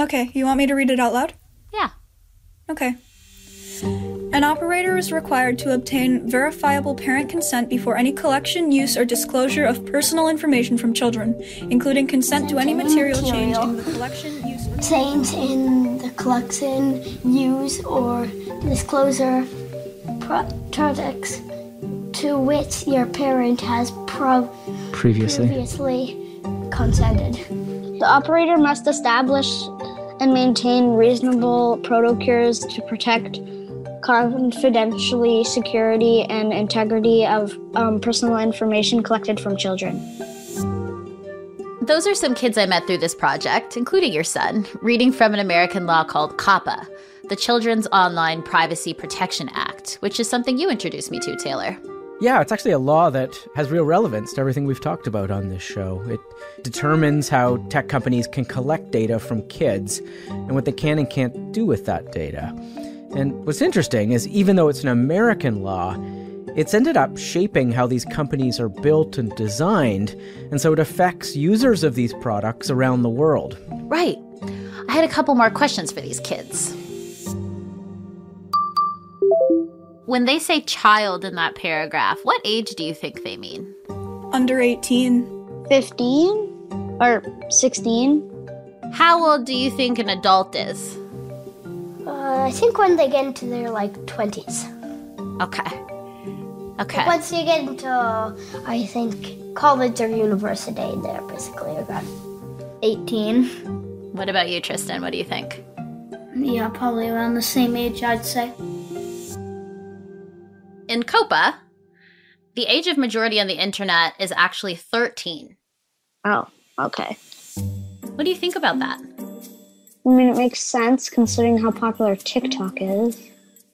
Okay, you want me to read it out loud? Yeah. Okay. An operator is required to obtain verifiable parent consent before any collection, use, or disclosure of personal information from children, including consent to any material change in the collection, use, or change in the collection, use, or disclosure products to which your parent has pro- Previously. previously consented. The operator must establish and maintain reasonable protocols to protect confidentially security and integrity of um, personal information collected from children. Those are some kids I met through this project, including your son, reading from an American law called COPPA, the Children's Online Privacy Protection Act, which is something you introduced me to, Taylor. Yeah, it's actually a law that has real relevance to everything we've talked about on this show. It determines how tech companies can collect data from kids and what they can and can't do with that data. And what's interesting is even though it's an American law, it's ended up shaping how these companies are built and designed, and so it affects users of these products around the world. Right. I had a couple more questions for these kids. When they say child in that paragraph, what age do you think they mean? under 18. 15 or 16? How old do you think an adult is? Uh, I think when they get into their like 20s. Okay. Okay. Once you get into, I think, college or university, they're basically around 18. What about you, Tristan? What do you think? Yeah, probably around the same age, I'd say. In COPPA, the age of majority on the internet is actually 13. Oh, okay. What do you think about that? I mean, it makes sense considering how popular TikTok is.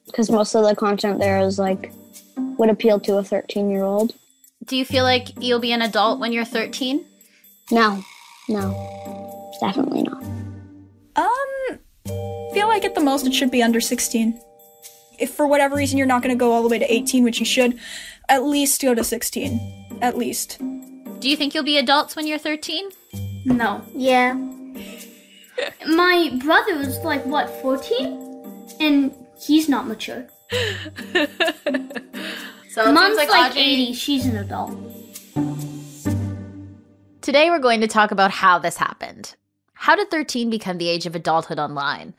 Because most of the content there is like, would appeal to a 13 year old. Do you feel like you'll be an adult when you're 13? No, no, definitely not. Um, feel like at the most it should be under 16. If for whatever reason you're not going to go all the way to 18, which you should, at least go to 16. At least. Do you think you'll be adults when you're 13? No. Yeah. My brother is like, what, 14? And he's not mature. So Mom's like, 80, she's an adult. Today we're going to talk about how this happened. How did 13 become the age of adulthood online?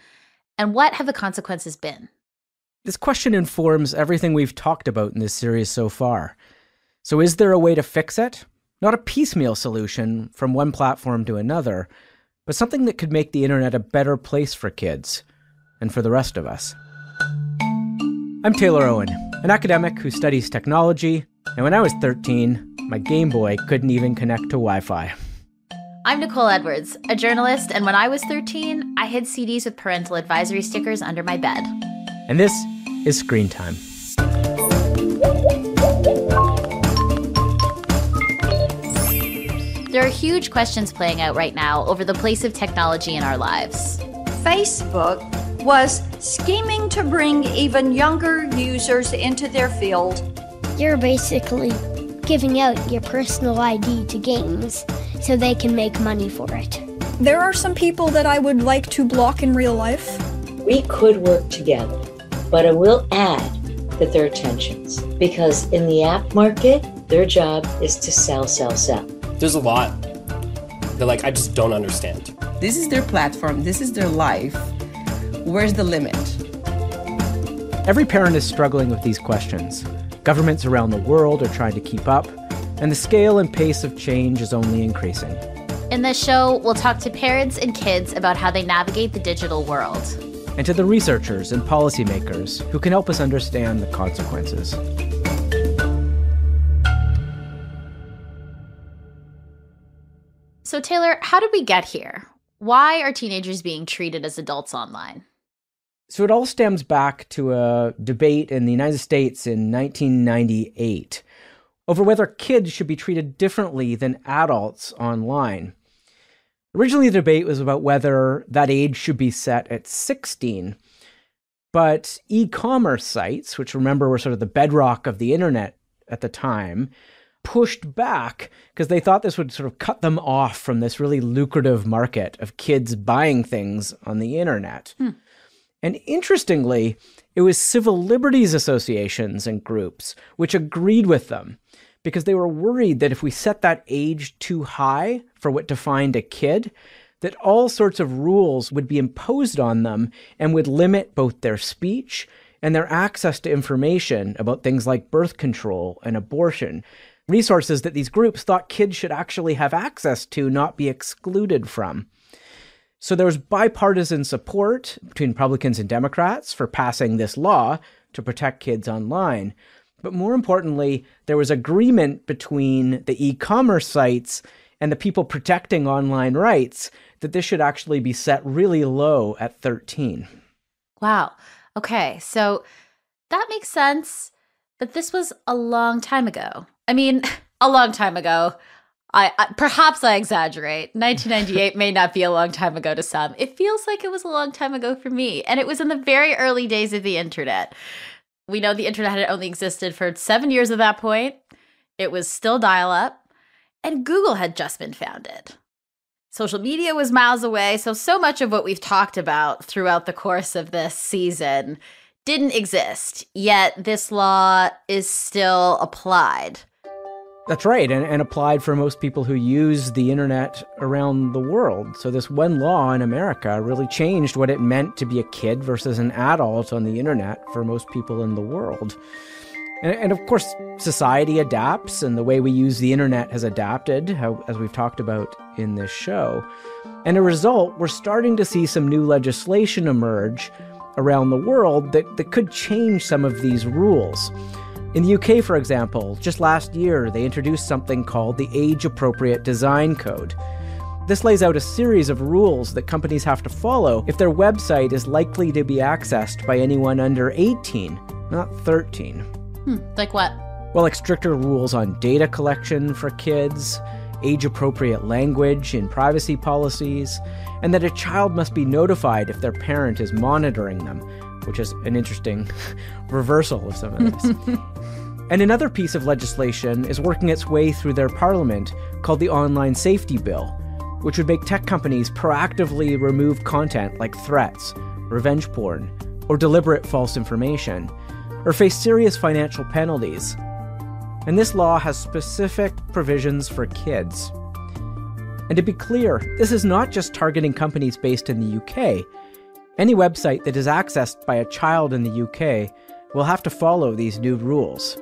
And what have the consequences been? This question informs everything we've talked about in this series so far. So, is there a way to fix it? Not a piecemeal solution from one platform to another, but something that could make the internet a better place for kids and for the rest of us. I'm Taylor Owen, an academic who studies technology, and when I was 13, my Game Boy couldn't even connect to Wi Fi. I'm Nicole Edwards, a journalist, and when I was 13, I hid CDs with parental advisory stickers under my bed. And this is Screen Time. There are huge questions playing out right now over the place of technology in our lives. Facebook was scheming to bring even younger users into their field. You're basically giving out your personal ID to games so they can make money for it. There are some people that I would like to block in real life. We could work together, but I will add that there are tensions because in the app market, their job is to sell, sell, sell. There's a lot that like I just don't understand. This is their platform, this is their life. Where's the limit? Every parent is struggling with these questions. Governments around the world are trying to keep up, and the scale and pace of change is only increasing. In this show, we'll talk to parents and kids about how they navigate the digital world. And to the researchers and policymakers who can help us understand the consequences. So, Taylor, how did we get here? Why are teenagers being treated as adults online? So it all stems back to a debate in the United States in 1998 over whether kids should be treated differently than adults online. Originally, the debate was about whether that age should be set at 16. But e commerce sites, which remember were sort of the bedrock of the internet at the time, pushed back because they thought this would sort of cut them off from this really lucrative market of kids buying things on the internet. Hmm. And interestingly, it was civil liberties associations and groups which agreed with them because they were worried that if we set that age too high for what defined a kid, that all sorts of rules would be imposed on them and would limit both their speech and their access to information about things like birth control and abortion, resources that these groups thought kids should actually have access to, not be excluded from. So there was bipartisan support between Republicans and Democrats for passing this law to protect kids online. But more importantly, there was agreement between the e commerce sites and the people protecting online rights that this should actually be set really low at 13. Wow. Okay. So that makes sense. But this was a long time ago. I mean, a long time ago. I, I, perhaps I exaggerate. 1998 may not be a long time ago to some. It feels like it was a long time ago for me, and it was in the very early days of the internet. We know the internet had only existed for 7 years at that point. It was still dial up, and Google had just been founded. Social media was miles away, so so much of what we've talked about throughout the course of this season didn't exist. Yet this law is still applied. That's right, and, and applied for most people who use the internet around the world. So, this one law in America really changed what it meant to be a kid versus an adult on the internet for most people in the world. And, and of course, society adapts, and the way we use the internet has adapted, how, as we've talked about in this show. And a result, we're starting to see some new legislation emerge around the world that, that could change some of these rules. In the UK, for example, just last year, they introduced something called the Age Appropriate Design Code. This lays out a series of rules that companies have to follow if their website is likely to be accessed by anyone under 18, not 13. Hmm, like what? Well, like stricter rules on data collection for kids, age appropriate language in privacy policies, and that a child must be notified if their parent is monitoring them, which is an interesting reversal of some of this. and another piece of legislation is working its way through their parliament called the Online Safety Bill, which would make tech companies proactively remove content like threats, revenge porn, or deliberate false information, or face serious financial penalties. And this law has specific provisions for kids. And to be clear, this is not just targeting companies based in the UK. Any website that is accessed by a child in the UK will have to follow these new rules.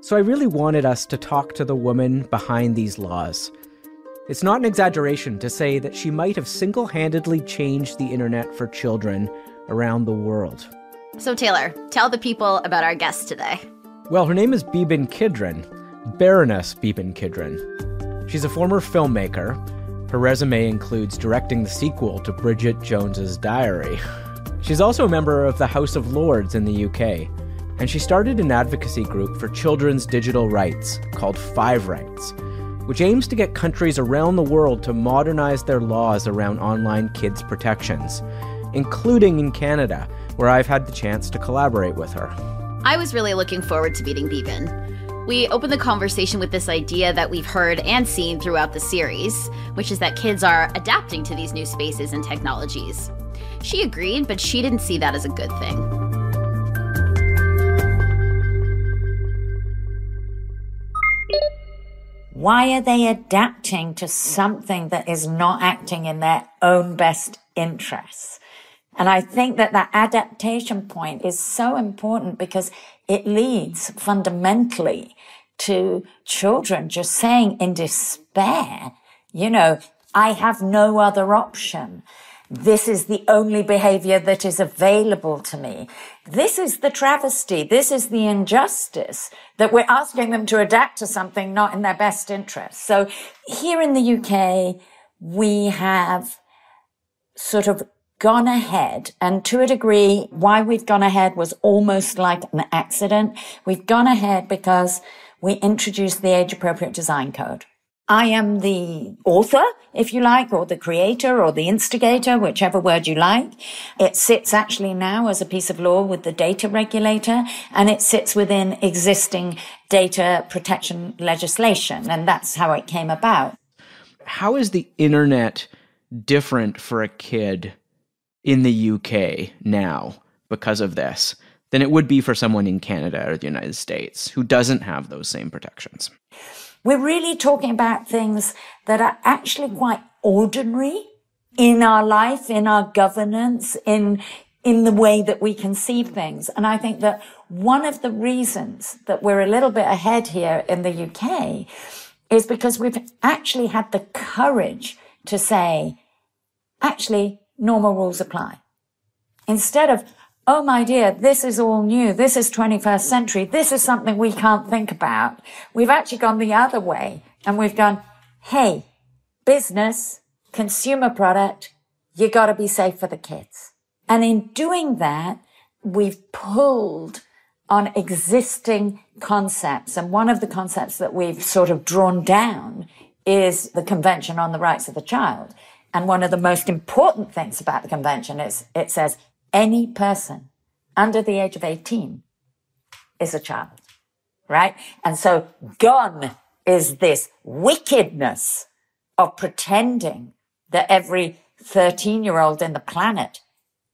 So I really wanted us to talk to the woman behind these laws. It's not an exaggeration to say that she might have single handedly changed the internet for children around the world. So, Taylor, tell the people about our guest today. Well, her name is Beeban Kidron, Baroness Beeban Kidron. She's a former filmmaker. Her resume includes directing the sequel to Bridget Jones's Diary. She's also a member of the House of Lords in the UK, and she started an advocacy group for children's digital rights called Five Rights, which aims to get countries around the world to modernize their laws around online kids' protections, including in Canada, where I've had the chance to collaborate with her. I was really looking forward to meeting Beeban. We opened the conversation with this idea that we've heard and seen throughout the series, which is that kids are adapting to these new spaces and technologies. She agreed, but she didn't see that as a good thing. Why are they adapting to something that is not acting in their own best interests? And I think that that adaptation point is so important because it leads fundamentally to children just saying in despair, you know, I have no other option. This is the only behavior that is available to me. This is the travesty. This is the injustice that we're asking them to adapt to something not in their best interest. So here in the UK, we have sort of gone ahead and to a degree, why we've gone ahead was almost like an accident. We've gone ahead because we introduced the age appropriate design code. I am the author, if you like, or the creator or the instigator, whichever word you like. It sits actually now as a piece of law with the data regulator and it sits within existing data protection legislation. And that's how it came about. How is the internet different for a kid in the UK now because of this than it would be for someone in Canada or the United States who doesn't have those same protections? We're really talking about things that are actually quite ordinary in our life, in our governance, in, in the way that we conceive things. And I think that one of the reasons that we're a little bit ahead here in the UK is because we've actually had the courage to say, actually, normal rules apply. Instead of, oh my dear, this is all new. This is 21st century. This is something we can't think about. We've actually gone the other way and we've gone, hey, business, consumer product, you got to be safe for the kids. And in doing that, we've pulled on existing concepts. And one of the concepts that we've sort of drawn down is the Convention on the Rights of the Child. And one of the most important things about the convention is it says any person under the age of 18 is a child, right? And so gone is this wickedness of pretending that every 13 year old in the planet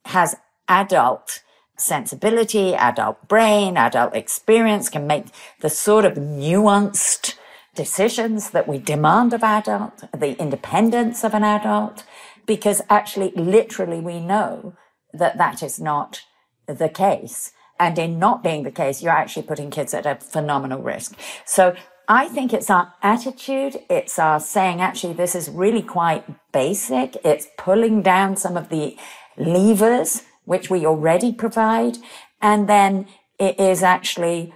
has adult sensibility, adult brain, adult experience, can make the sort of nuanced decisions that we demand of adult, the independence of an adult, because actually, literally, we know that that is not the case. And in not being the case, you're actually putting kids at a phenomenal risk. So I think it's our attitude. It's our saying, actually, this is really quite basic. It's pulling down some of the levers, which we already provide. And then it is actually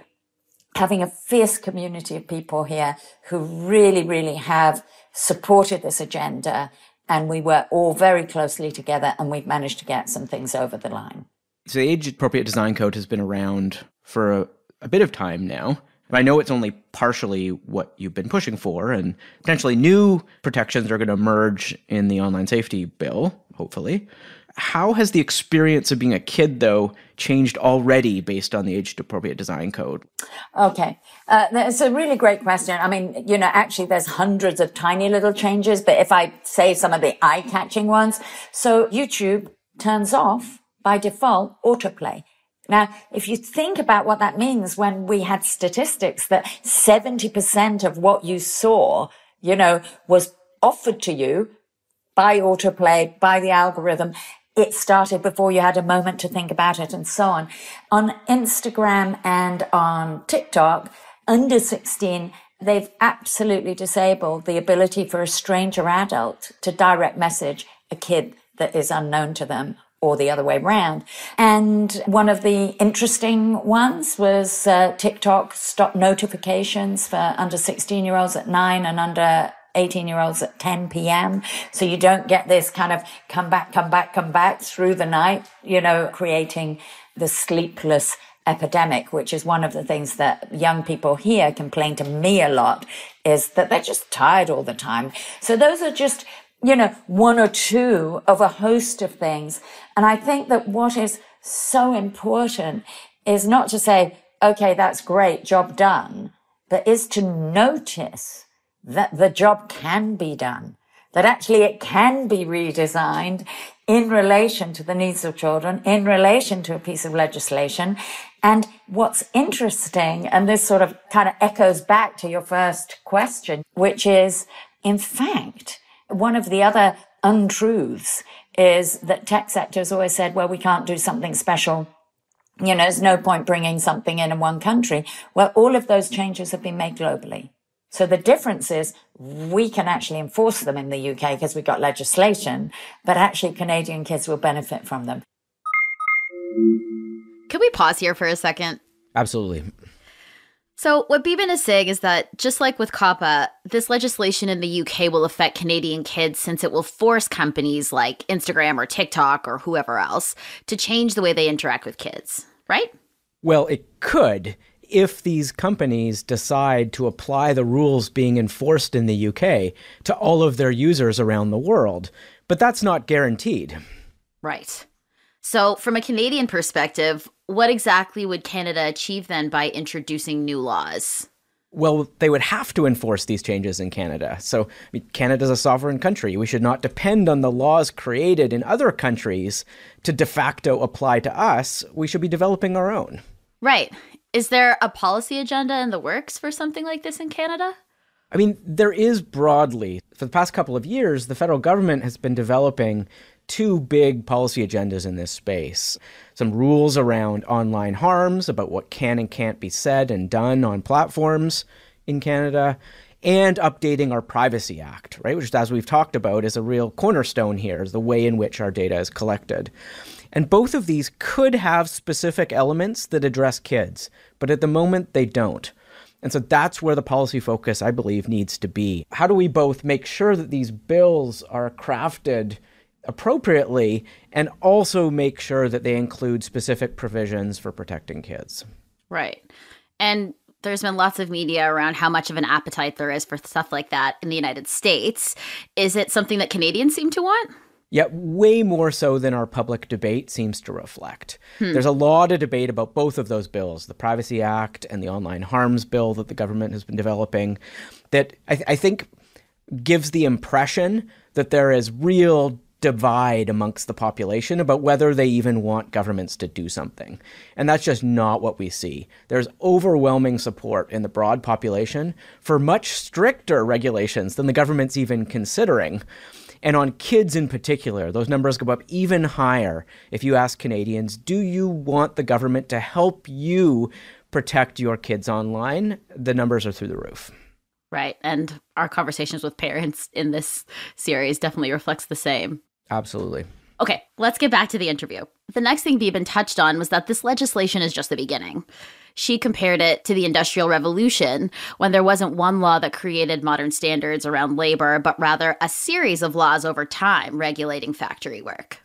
having a fierce community of people here who really, really have supported this agenda. And we work all very closely together and we've managed to get some things over the line. So the age appropriate design code has been around for a, a bit of time now. I know it's only partially what you've been pushing for, and potentially new protections are going to emerge in the online safety bill, hopefully. How has the experience of being a kid, though, changed already based on the age appropriate design code? Okay. Uh, that's a really great question. I mean, you know, actually there's hundreds of tiny little changes, but if I say some of the eye catching ones, so YouTube turns off by default autoplay. Now, if you think about what that means when we had statistics that 70% of what you saw, you know, was offered to you by autoplay, by the algorithm, it started before you had a moment to think about it and so on. On Instagram and on TikTok, under 16, they've absolutely disabled the ability for a stranger adult to direct message a kid that is unknown to them or the other way around. And one of the interesting ones was uh, TikTok stop notifications for under 16 year olds at nine and under 18 year olds at 10 p.m. So you don't get this kind of come back, come back, come back through the night, you know, creating the sleepless epidemic, which is one of the things that young people here complain to me a lot is that they're just tired all the time. So those are just, you know, one or two of a host of things. And I think that what is so important is not to say, okay, that's great, job done, but is to notice that the job can be done, that actually it can be redesigned in relation to the needs of children, in relation to a piece of legislation. And what's interesting, and this sort of kind of echoes back to your first question, which is, in fact, one of the other untruths is that tech sector has always said, well, we can't do something special. You know, there's no point bringing something in in one country. Well, all of those changes have been made globally. So the difference is we can actually enforce them in the UK because we've got legislation, but actually Canadian kids will benefit from them. Can we pause here for a second? Absolutely. So, what Beeban is saying is that just like with COPPA, this legislation in the UK will affect Canadian kids since it will force companies like Instagram or TikTok or whoever else to change the way they interact with kids, right? Well, it could if these companies decide to apply the rules being enforced in the UK to all of their users around the world. But that's not guaranteed. Right. So, from a Canadian perspective, what exactly would Canada achieve then by introducing new laws? Well, they would have to enforce these changes in Canada. So, I mean, Canada's a sovereign country. We should not depend on the laws created in other countries to de facto apply to us. We should be developing our own. Right. Is there a policy agenda in the works for something like this in Canada? I mean, there is broadly. For the past couple of years, the federal government has been developing two big policy agendas in this space some rules around online harms, about what can and can't be said and done on platforms in Canada, and updating our Privacy Act, right? Which, as we've talked about, is a real cornerstone here, is the way in which our data is collected. And both of these could have specific elements that address kids, but at the moment they don't. And so that's where the policy focus, I believe, needs to be. How do we both make sure that these bills are crafted appropriately and also make sure that they include specific provisions for protecting kids. Right. And there's been lots of media around how much of an appetite there is for stuff like that in the United States. Is it something that Canadians seem to want? Yeah, way more so than our public debate seems to reflect. Hmm. There's a lot of debate about both of those bills, the Privacy Act and the Online Harms Bill that the government has been developing, that I, th- I think gives the impression that there is real divide amongst the population about whether they even want governments to do something. And that's just not what we see. There's overwhelming support in the broad population for much stricter regulations than the government's even considering. And on kids in particular, those numbers go up even higher if you ask Canadians, do you want the government to help you protect your kids online? The numbers are through the roof. Right. And our conversations with parents in this series definitely reflects the same. Absolutely. Okay, let's get back to the interview. The next thing Beeban touched on was that this legislation is just the beginning. She compared it to the Industrial Revolution, when there wasn't one law that created modern standards around labor, but rather a series of laws over time regulating factory work.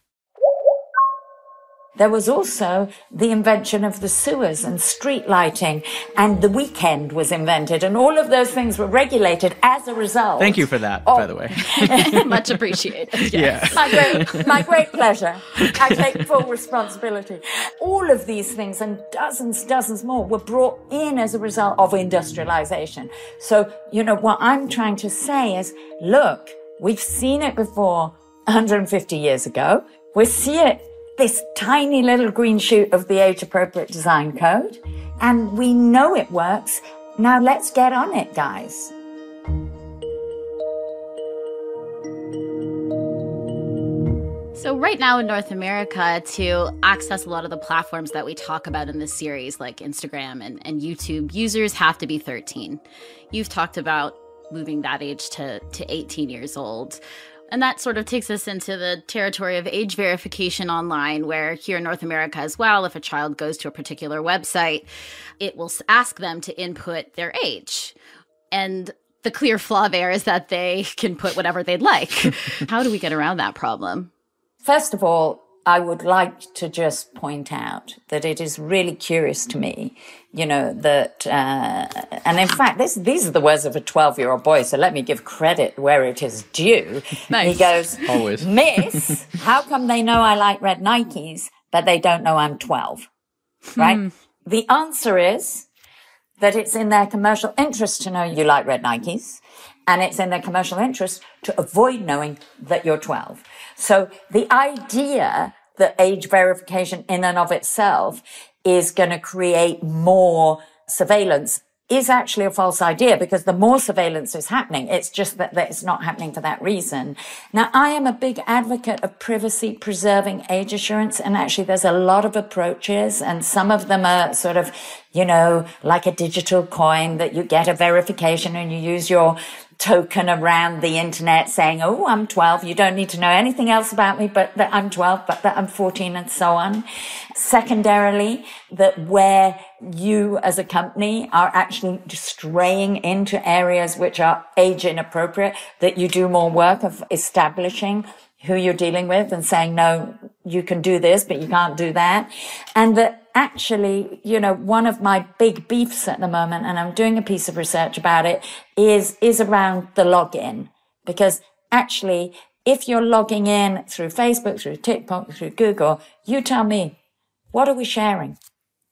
There was also the invention of the sewers and street lighting, and the weekend was invented, and all of those things were regulated as a result. Thank you for that, by the way. Much appreciated. Yeah. my, great, my great pleasure. I take full responsibility. All of these things and dozens, dozens more were brought in as a result of industrialization. So, you know, what I'm trying to say is, look, we've seen it before 150 years ago. We see it this tiny little green shoot of the age appropriate design code. And we know it works. Now let's get on it, guys. So, right now in North America, to access a lot of the platforms that we talk about in this series, like Instagram and, and YouTube, users have to be 13. You've talked about moving that age to, to 18 years old. And that sort of takes us into the territory of age verification online, where here in North America as well, if a child goes to a particular website, it will ask them to input their age. And the clear flaw there is that they can put whatever they'd like. How do we get around that problem? First of all, I would like to just point out that it is really curious to me, you know, that, uh, and in fact, this, these are the words of a 12 year old boy. So let me give credit where it is due. Nice. He goes, Always. Miss, how come they know I like red Nikes, but they don't know I'm 12? Right? Hmm. The answer is that it's in their commercial interest to know you like red Nikes. And it's in their commercial interest to avoid knowing that you're 12. So the idea that age verification in and of itself is going to create more surveillance is actually a false idea because the more surveillance is happening, it's just that, that it's not happening for that reason. Now, I am a big advocate of privacy preserving age assurance. And actually there's a lot of approaches and some of them are sort of, you know, like a digital coin that you get a verification and you use your token around the internet saying, Oh, I'm 12. You don't need to know anything else about me, but that I'm 12, but that I'm 14 and so on. Secondarily, that where you as a company are actually straying into areas which are age inappropriate, that you do more work of establishing who you're dealing with and saying, no, you can do this, but you can't do that. And that actually, you know, one of my big beefs at the moment, and I'm doing a piece of research about it, is, is around the login. Because actually, if you're logging in through Facebook, through TikTok, through Google, you tell me, what are we sharing?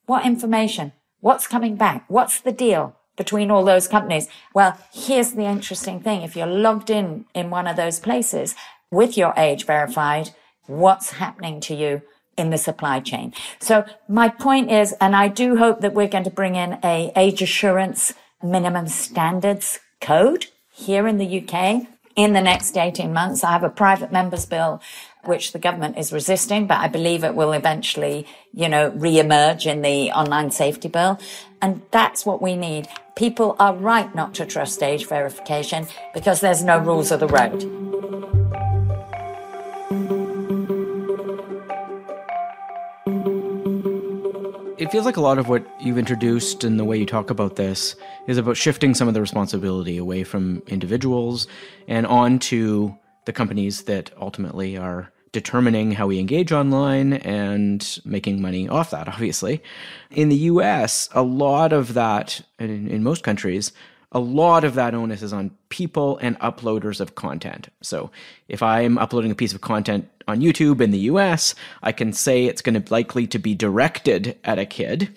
What information? What's coming back? What's the deal between all those companies? Well, here's the interesting thing. If you're logged in in one of those places with your age verified, what's happening to you in the supply chain? So my point is, and I do hope that we're going to bring in a age assurance minimum standards code here in the UK in the next 18 months. I have a private members bill which the government is resisting, but I believe it will eventually, you know, re-emerge in the online safety bill. And that's what we need. People are right not to trust age verification because there's no rules of the road. Feels like a lot of what you've introduced and the way you talk about this is about shifting some of the responsibility away from individuals and onto the companies that ultimately are determining how we engage online and making money off that, obviously. In the US, a lot of that, in, in most countries, a lot of that onus is on people and uploaders of content. So if I'm uploading a piece of content on YouTube in the US, I can say it's going to likely to be directed at a kid.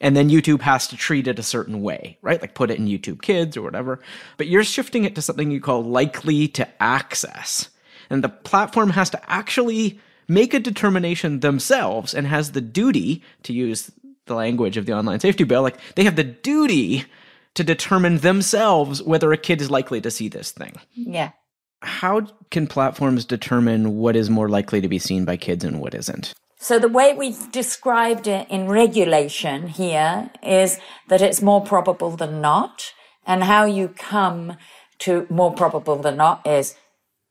And then YouTube has to treat it a certain way, right? Like put it in YouTube Kids or whatever. But you're shifting it to something you call likely to access. And the platform has to actually make a determination themselves and has the duty to use the language of the online safety bill. Like they have the duty to determine themselves whether a kid is likely to see this thing. Yeah. How can platforms determine what is more likely to be seen by kids and what isn't? So the way we've described it in regulation here is that it's more probable than not. And how you come to more probable than not is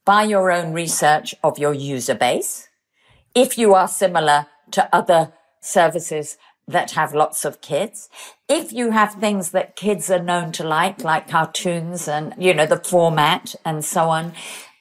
by your own research of your user base. If you are similar to other services that have lots of kids. If you have things that kids are known to like, like cartoons and, you know, the format and so on.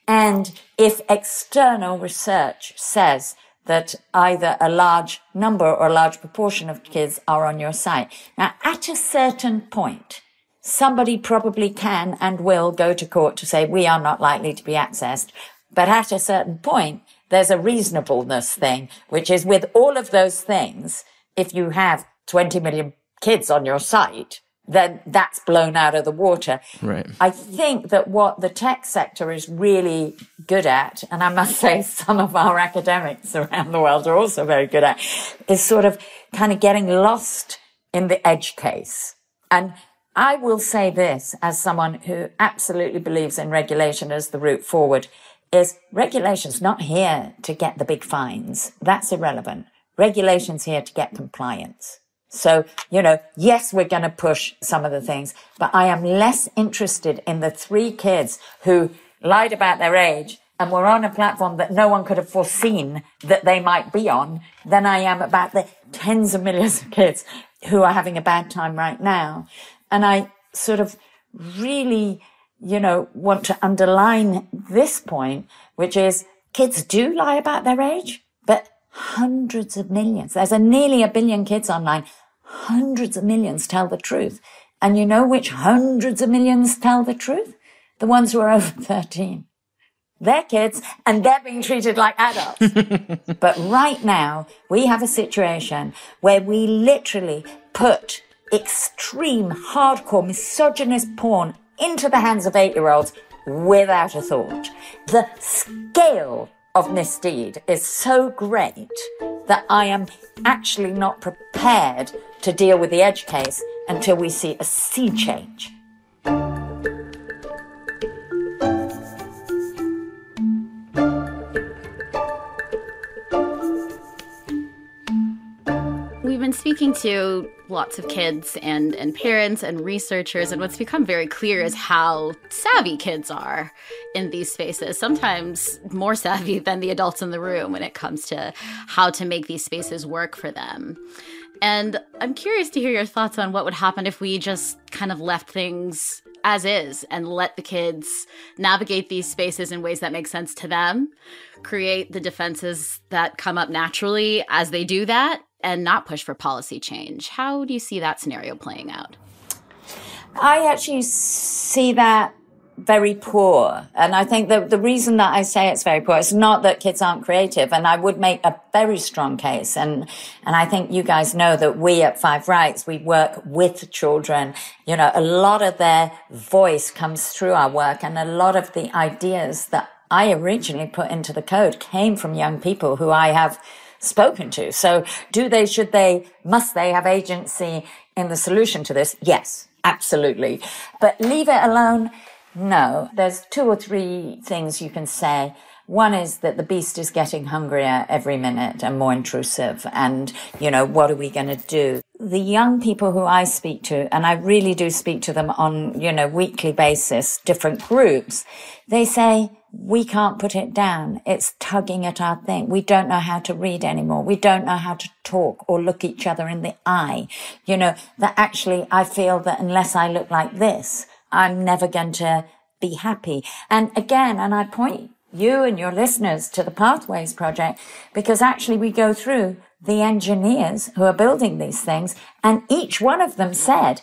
And if external research says that either a large number or a large proportion of kids are on your site. Now, at a certain point, somebody probably can and will go to court to say we are not likely to be accessed. But at a certain point, there's a reasonableness thing, which is with all of those things, if you have 20 million kids on your site, then that's blown out of the water. Right. I think that what the tech sector is really good at, and I must say some of our academics around the world are also very good at, is sort of kind of getting lost in the edge case. And I will say this as someone who absolutely believes in regulation as the route forward is regulation's not here to get the big fines. That's irrelevant. Regulation's here to get compliance. So, you know, yes, we're going to push some of the things, but I am less interested in the three kids who lied about their age and were on a platform that no one could have foreseen that they might be on than I am about the tens of millions of kids who are having a bad time right now. And I sort of really, you know, want to underline this point, which is kids do lie about their age, hundreds of millions. There's a nearly a billion kids online. Hundreds of millions tell the truth. And you know which hundreds of millions tell the truth? The ones who are over 13. They're kids and they're being treated like adults. but right now, we have a situation where we literally put extreme, hardcore, misogynist porn into the hands of eight year olds without a thought. The scale of misdeed is so great that I am actually not prepared to deal with the edge case until we see a sea change. Speaking to lots of kids and, and parents and researchers, and what's become very clear is how savvy kids are in these spaces, sometimes more savvy than the adults in the room when it comes to how to make these spaces work for them. And I'm curious to hear your thoughts on what would happen if we just kind of left things as is and let the kids navigate these spaces in ways that make sense to them, create the defenses that come up naturally as they do that, and not push for policy change. How do you see that scenario playing out? I actually see that very poor. And I think that the reason that I say it's very poor, it's not that kids aren't creative. And I would make a very strong case. And, and I think you guys know that we at Five Rights, we work with children. You know, a lot of their voice comes through our work and a lot of the ideas that I originally put into the code came from young people who I have spoken to. So do they, should they, must they have agency in the solution to this? Yes, absolutely. But leave it alone no, there's two or three things you can say. One is that the beast is getting hungrier every minute and more intrusive. And, you know, what are we going to do? The young people who I speak to, and I really do speak to them on, you know, weekly basis, different groups, they say, we can't put it down. It's tugging at our thing. We don't know how to read anymore. We don't know how to talk or look each other in the eye. You know, that actually I feel that unless I look like this, I'm never going to be happy. And again, and I point you and your listeners to the Pathways Project because actually we go through the engineers who are building these things and each one of them said,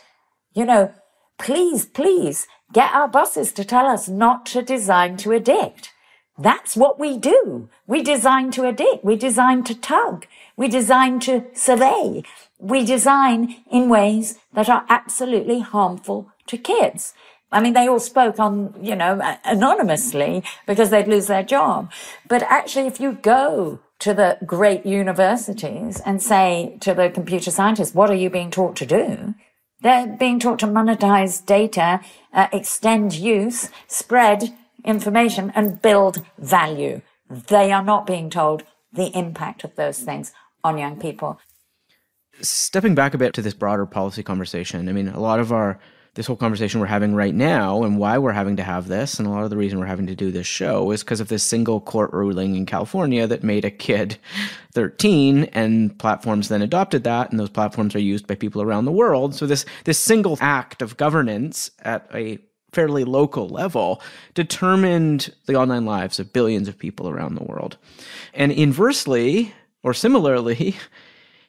you know, please, please get our bosses to tell us not to design to addict. That's what we do. We design to addict. We design to tug. We design to survey. We design in ways that are absolutely harmful to kids. I mean, they all spoke on, you know, anonymously because they'd lose their job. But actually, if you go to the great universities and say to the computer scientists, what are you being taught to do? They're being taught to monetize data, uh, extend use, spread information and build value. They are not being told the impact of those things on young people. Stepping back a bit to this broader policy conversation, I mean, a lot of our this whole conversation we're having right now and why we're having to have this and a lot of the reason we're having to do this show is because of this single court ruling in California that made a kid 13 and platforms then adopted that and those platforms are used by people around the world. So this this single act of governance at a fairly local level determined the online lives of billions of people around the world. And inversely or similarly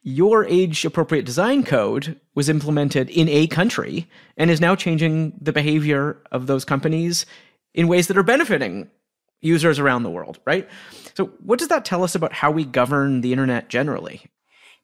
your age appropriate design code was implemented in a country and is now changing the behavior of those companies in ways that are benefiting users around the world, right? So, what does that tell us about how we govern the internet generally?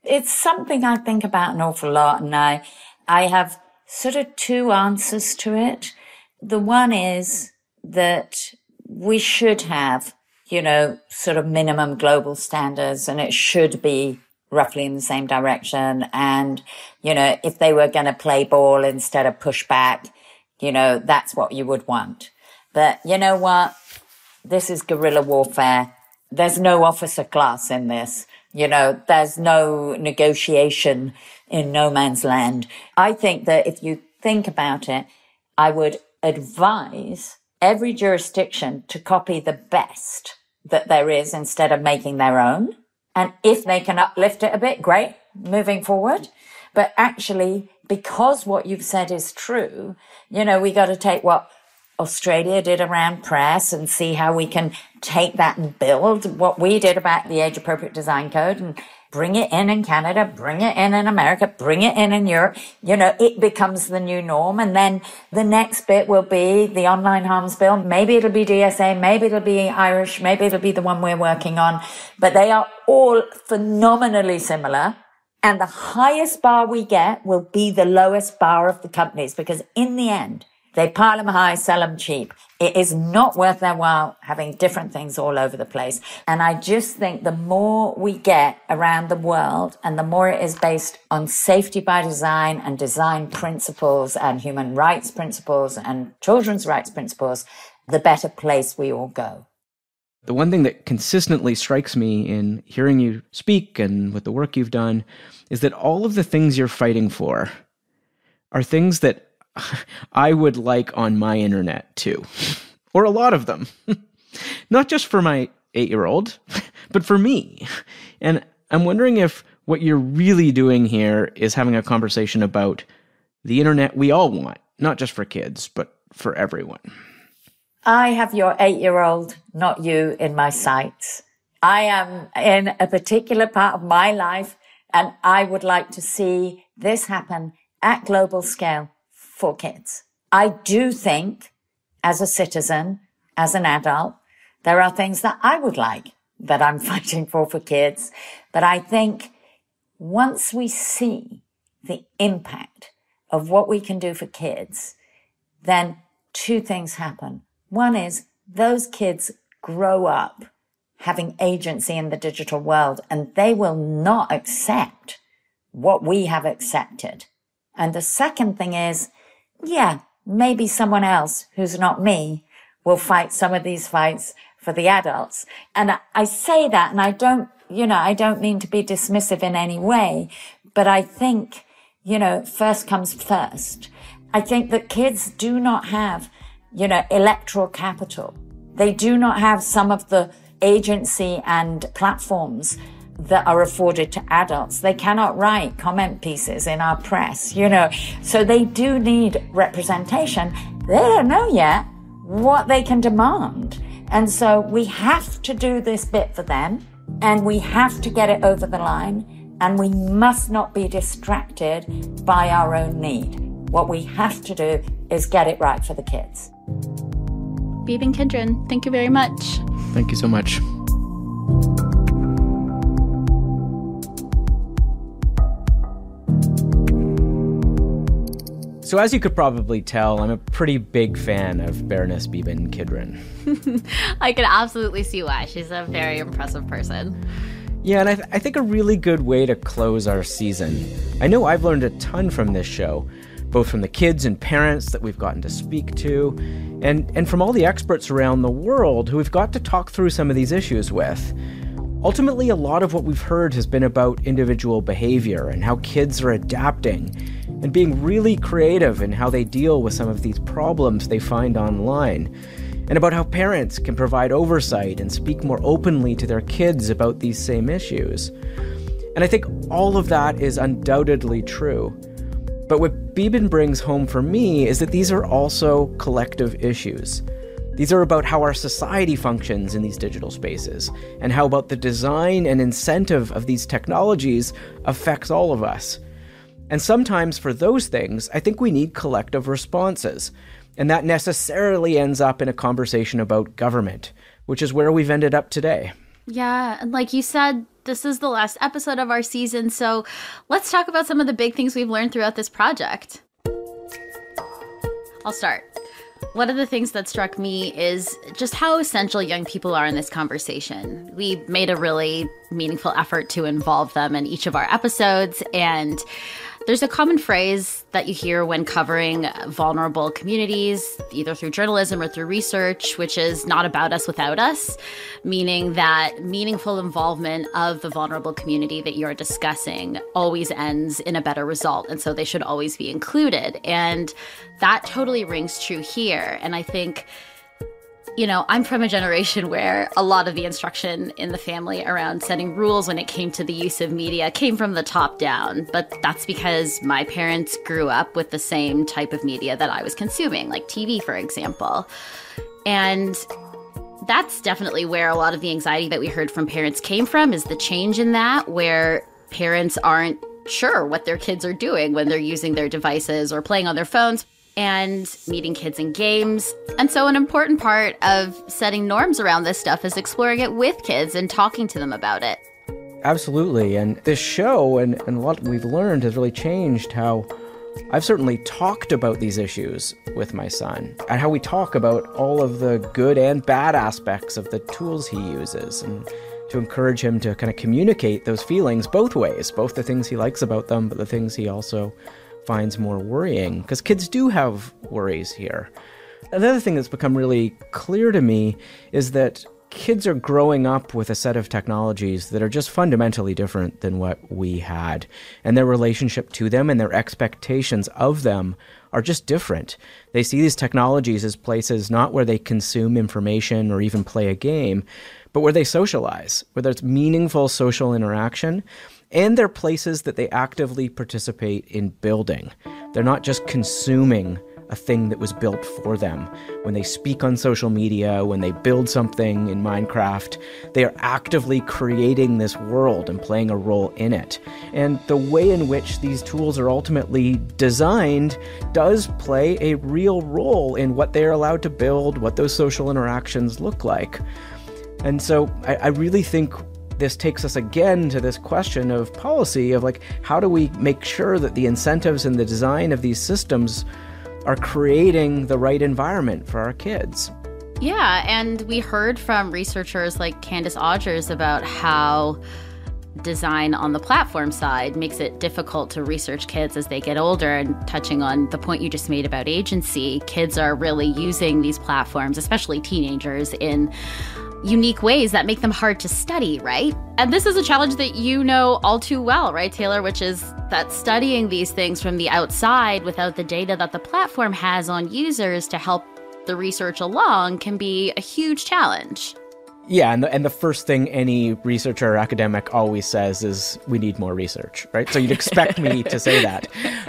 It's something I think about an awful lot, and I, I have sort of two answers to it. The one is that we should have, you know, sort of minimum global standards, and it should be roughly in the same direction. And, you know, if they were going to play ball instead of push back, you know, that's what you would want. But you know what? This is guerrilla warfare. There's no officer class in this. You know, there's no negotiation in no man's land. I think that if you think about it, I would advise every jurisdiction to copy the best that there is instead of making their own. And if they can uplift it a bit, great, moving forward. But actually, because what you've said is true, you know, we got to take what Australia did around press and see how we can take that and build what we did about the age appropriate design code and bring it in in Canada, bring it in in America, bring it in in Europe. You know, it becomes the new norm. And then the next bit will be the online harms bill. Maybe it'll be DSA, maybe it'll be Irish, maybe it'll be the one we're working on, but they are all phenomenally similar. And the highest bar we get will be the lowest bar of the companies because in the end, they pile them high, sell them cheap. It is not worth their while having different things all over the place. And I just think the more we get around the world and the more it is based on safety by design and design principles and human rights principles and children's rights principles, the better place we all go. The one thing that consistently strikes me in hearing you speak and with the work you've done is that all of the things you're fighting for are things that I would like on my internet too, or a lot of them. Not just for my eight year old, but for me. And I'm wondering if what you're really doing here is having a conversation about the internet we all want, not just for kids, but for everyone. I have your eight year old, not you, in my sights. I am in a particular part of my life And I would like to see this happen at global scale for kids. I do think as a citizen, as an adult, there are things that I would like that I'm fighting for for kids. But I think once we see the impact of what we can do for kids, then two things happen. One is those kids grow up having agency in the digital world and they will not accept what we have accepted. And the second thing is, yeah, maybe someone else who's not me will fight some of these fights for the adults. And I say that and I don't, you know, I don't mean to be dismissive in any way, but I think, you know, first comes first. I think that kids do not have, you know, electoral capital. They do not have some of the agency and platforms that are afforded to adults. They cannot write comment pieces in our press, you know. So they do need representation. They don't know yet what they can demand. And so we have to do this bit for them and we have to get it over the line and we must not be distracted by our own need. What we have to do is get it right for the kids. Beeban Kidron, thank you very much. Thank you so much. So, as you could probably tell, I'm a pretty big fan of Baroness Beeban Kidron. I can absolutely see why. She's a very impressive person. Yeah, and I, th- I think a really good way to close our season. I know I've learned a ton from this show, both from the kids and parents that we've gotten to speak to, and, and from all the experts around the world who we've got to talk through some of these issues with. Ultimately, a lot of what we've heard has been about individual behavior and how kids are adapting and being really creative in how they deal with some of these problems they find online, and about how parents can provide oversight and speak more openly to their kids about these same issues. And I think all of that is undoubtedly true. But what Beeban brings home for me is that these are also collective issues. These are about how our society functions in these digital spaces, and how about the design and incentive of these technologies affects all of us. And sometimes for those things, I think we need collective responses. And that necessarily ends up in a conversation about government, which is where we've ended up today. Yeah, and like you said, this is the last episode of our season, so let's talk about some of the big things we've learned throughout this project. I'll start. One of the things that struck me is just how essential young people are in this conversation. We made a really meaningful effort to involve them in each of our episodes, and there's a common phrase that you hear when covering vulnerable communities, either through journalism or through research, which is not about us without us, meaning that meaningful involvement of the vulnerable community that you're discussing always ends in a better result. And so they should always be included. And that totally rings true here. And I think you know, I'm from a generation where a lot of the instruction in the family around setting rules when it came to the use of media came from the top down. But that's because my parents grew up with the same type of media that I was consuming, like TV, for example. And that's definitely where a lot of the anxiety that we heard from parents came from is the change in that, where parents aren't sure what their kids are doing when they're using their devices or playing on their phones and meeting kids in games. And so, an important part of setting norms around this stuff is exploring it with kids and talking to them about it. Absolutely. And this show and, and what we've learned has really changed how I've certainly talked about these issues with my son and how we talk about all of the good and bad aspects of the tools he uses and to encourage him to kind of communicate those feelings both ways, both the things he likes about them, but the things he also finds more worrying, because kids do have worries here. Another thing that's become really clear to me is that kids are growing up with a set of technologies that are just fundamentally different than what we had. And their relationship to them and their expectations of them are just different. They see these technologies as places not where they consume information or even play a game, but where they socialize, where there's meaningful social interaction and they're places that they actively participate in building. They're not just consuming a thing that was built for them. When they speak on social media, when they build something in Minecraft, they are actively creating this world and playing a role in it. And the way in which these tools are ultimately designed does play a real role in what they're allowed to build, what those social interactions look like. And so I, I really think this takes us again to this question of policy of like how do we make sure that the incentives and the design of these systems are creating the right environment for our kids? Yeah and we heard from researchers like Candice Odgers about how design on the platform side makes it difficult to research kids as they get older and touching on the point you just made about agency kids are really using these platforms especially teenagers in unique ways that make them hard to study, right? And this is a challenge that you know all too well, right, Taylor, which is that studying these things from the outside without the data that the platform has on users to help the research along can be a huge challenge. Yeah, and the, and the first thing any researcher or academic always says is, we need more research, right? So you'd expect me to say that.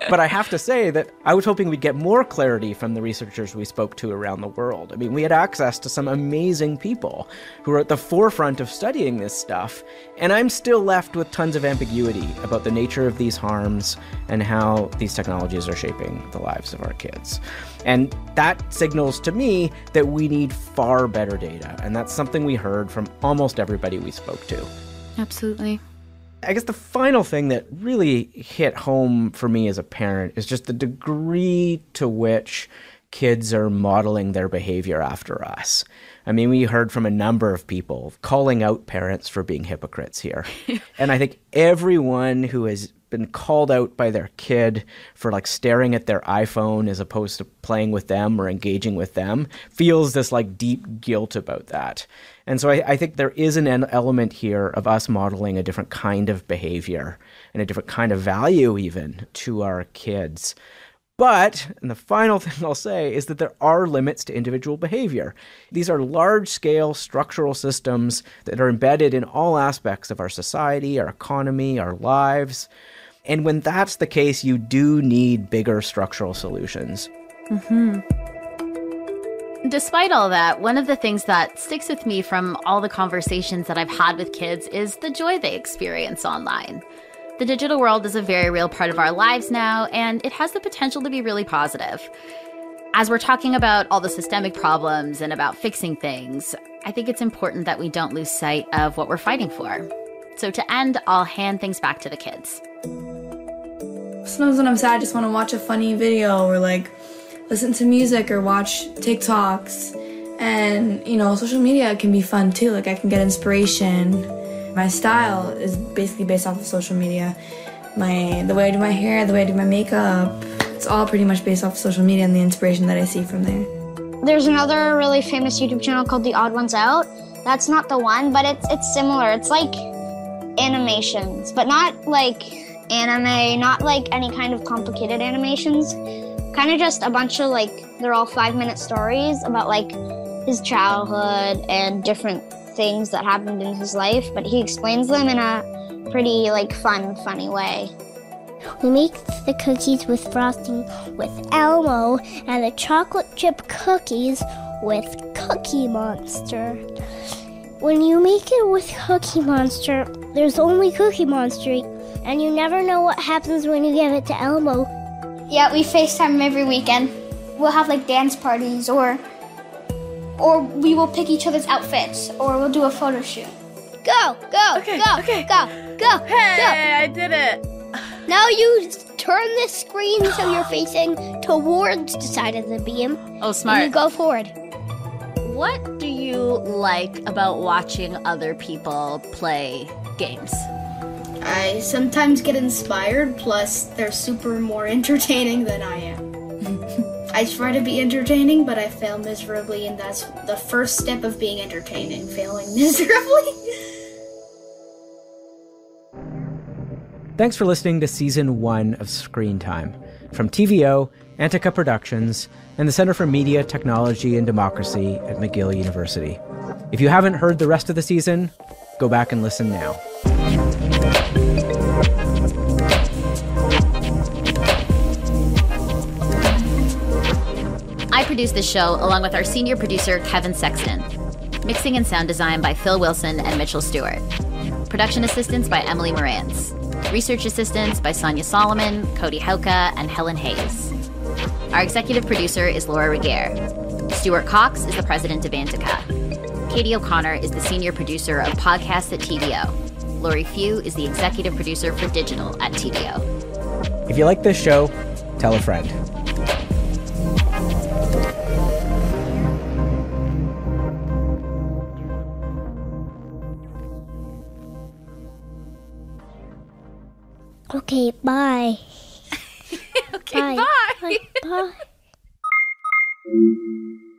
But I have to say that I was hoping we'd get more clarity from the researchers we spoke to around the world. I mean, we had access to some amazing people who are at the forefront of studying this stuff, and I'm still left with tons of ambiguity about the nature of these harms and how these technologies are shaping the lives of our kids. And that signals to me that we need far better data. And that's something we heard from almost everybody we spoke to. Absolutely. I guess the final thing that really hit home for me as a parent is just the degree to which kids are modeling their behavior after us. I mean, we heard from a number of people calling out parents for being hypocrites here. and I think everyone who has been called out by their kid for like staring at their iPhone as opposed to playing with them or engaging with them feels this like deep guilt about that. And so I, I, think there is an element here of us modeling a different kind of behavior and a different kind of value even to our kids. But, and the final thing I'll say is that there are limits to individual behavior. These are large scale structural systems that are embedded in all aspects of our society, our economy, our lives. And when that's the case, you do need bigger structural solutions. Mm-hmm. Despite all that, one of the things that sticks with me from all the conversations that I've had with kids is the joy they experience online. The digital world is a very real part of our lives now, and it has the potential to be really positive. As we're talking about all the systemic problems and about fixing things, I think it's important that we don't lose sight of what we're fighting for. So, to end, I'll hand things back to the kids. Sometimes when I'm sad, I just want to watch a funny video or like listen to music or watch TikToks. And, you know, social media can be fun too. Like, I can get inspiration my style is basically based off of social media. My the way I do my hair, the way I do my makeup, it's all pretty much based off of social media and the inspiration that I see from there. There's another really famous YouTube channel called The Odd Ones Out. That's not the one, but it's it's similar. It's like animations, but not like anime, not like any kind of complicated animations. Kind of just a bunch of like they're all 5-minute stories about like his childhood and different things that happened in his life, but he explains them in a pretty like fun, funny way. We make the cookies with frosting with Elmo and the chocolate chip cookies with Cookie Monster. When you make it with Cookie Monster, there's only Cookie Monster, and you never know what happens when you give it to Elmo. Yeah, we FaceTime him every weekend. We'll have like dance parties or or we will pick each other's outfits, or we'll do a photo shoot. Go, go, okay, go, okay. go, go. Hey, go. I did it. Now you turn the screen so you're facing towards the side of the beam. Oh, smart. And you go forward. What do you like about watching other people play games? I sometimes get inspired, plus they're super more entertaining than I am. I try to be entertaining, but I fail miserably, and that's the first step of being entertaining, failing miserably. Thanks for listening to season one of Screen Time from TVO, Antica Productions, and the Center for Media, Technology, and Democracy at McGill University. If you haven't heard the rest of the season, go back and listen now. Produced this show along with our senior producer, Kevin Sexton. Mixing and sound design by Phil Wilson and Mitchell Stewart. Production assistance by Emily Morantz. Research assistance by Sonia Solomon, Cody Hauka, and Helen Hayes. Our executive producer is Laura Regier. Stuart Cox is the president of Antica. Katie O'Connor is the senior producer of podcasts at TVO. Lori Few is the executive producer for digital at TVO. If you like this show, tell a friend. Okay, bye. okay, bye. bye. Bye. bye.